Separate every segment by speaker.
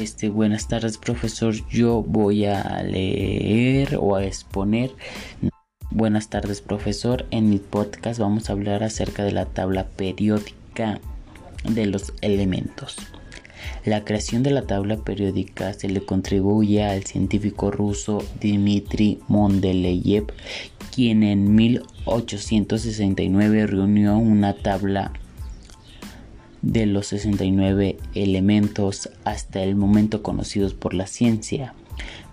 Speaker 1: Este, buenas tardes, profesor. Yo voy a leer o a exponer. Buenas tardes, profesor. En mi podcast vamos a hablar acerca de la tabla periódica de los elementos. La creación de la tabla periódica se le contribuye al científico ruso Dmitry Mendeleev, quien en 1869 reunió una tabla de los 69 elementos hasta el momento conocidos por la ciencia.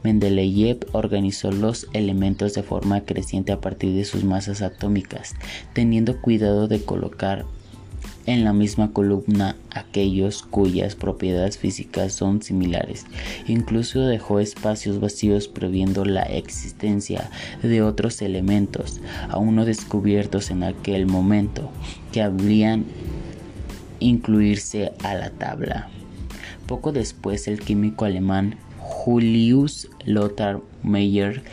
Speaker 1: Mendeleev organizó los elementos de forma creciente a partir de sus masas atómicas, teniendo cuidado de colocar en la misma columna aquellos cuyas propiedades físicas son similares. Incluso dejó espacios vacíos previendo la existencia de otros elementos aún no descubiertos en aquel momento que habrían incluirse a la tabla. Poco después el químico alemán Julius Lothar Meyer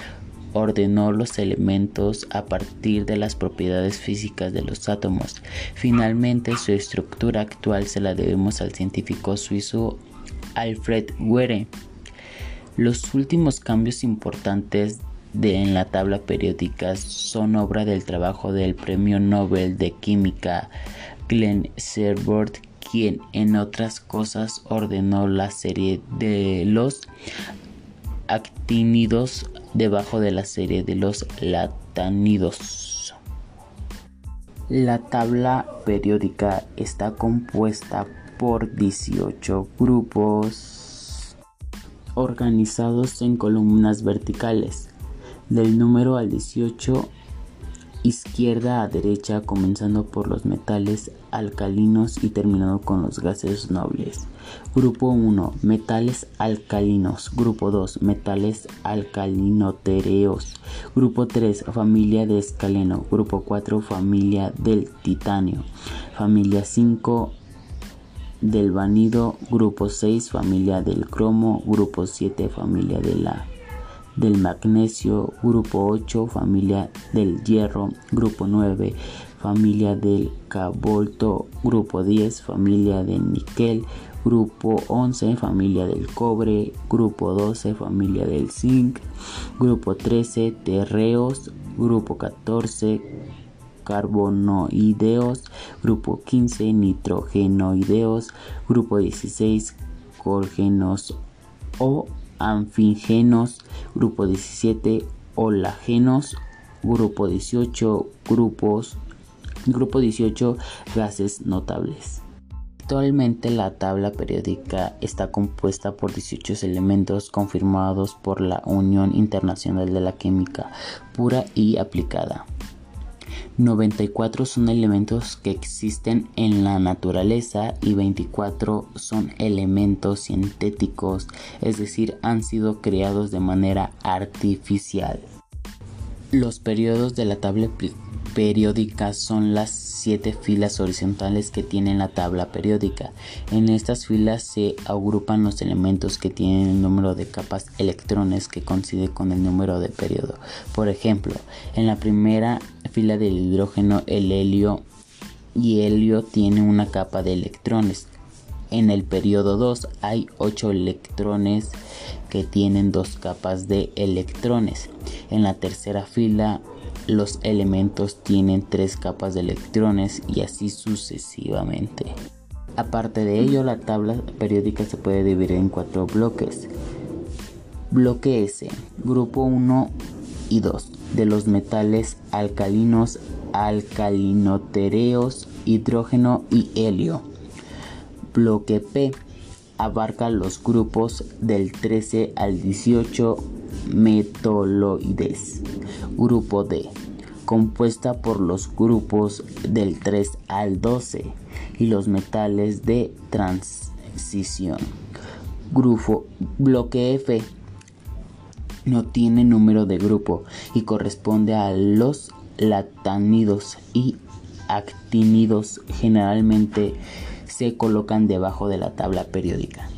Speaker 1: ordenó los elementos a partir de las propiedades físicas de los átomos. Finalmente su estructura actual se la debemos al científico suizo Alfred Were. Los últimos cambios importantes de, en la tabla periódica son obra del trabajo del Premio Nobel de Química Glenn Serbord, quien en otras cosas ordenó la serie de los actínidos debajo de la serie de los latanidos. La tabla periódica está compuesta por 18 grupos organizados en columnas verticales. Del número al 18 izquierda a derecha comenzando por los metales alcalinos y terminando con los gases nobles. Grupo 1. Metales alcalinos. Grupo 2. Metales alcalinotereos. Grupo 3. Familia de escaleno. Grupo 4. Familia del titanio. Familia 5 del vanido. Grupo 6. Familia del cromo. Grupo 7. Familia de la del magnesio, grupo 8 familia del hierro, grupo 9 familia del cobalto, grupo 10 familia del níquel, grupo 11 familia del cobre, grupo 12 familia del zinc, grupo 13 terreos, grupo 14 carbonoideos, grupo 15 nitrogenoideos, grupo 16 colgenos o anfígenos, grupo 17 holagenos, grupo 18 grupos, grupo 18 gases notables. Actualmente la tabla periódica está compuesta por 18 elementos confirmados por la Unión Internacional de la Química Pura y Aplicada. 94 son elementos que existen en la naturaleza y 24 son elementos sintéticos, es decir, han sido creados de manera artificial. Los periodos de la tabla periódica son las siete filas horizontales que tiene la tabla periódica. En estas filas se agrupan los elementos que tienen el número de capas electrones que coincide con el número de periodo. Por ejemplo, en la primera fila del hidrógeno el helio y helio tiene una capa de electrones. En el periodo 2 hay 8 electrones que tienen dos capas de electrones. En la tercera fila los elementos tienen tres capas de electrones y así sucesivamente. Aparte de ello, la tabla periódica se puede dividir en cuatro bloques. Bloque S, grupo 1 y 2, de los metales alcalinos, alcalinotereos, hidrógeno y helio. Bloque P, abarca los grupos del 13 al 18 metaloides. Grupo D, compuesta por los grupos del 3 al 12 y los metales de transición. Grupo bloque F no tiene número de grupo y corresponde a los latanidos y actinidos generalmente se colocan debajo de la tabla periódica.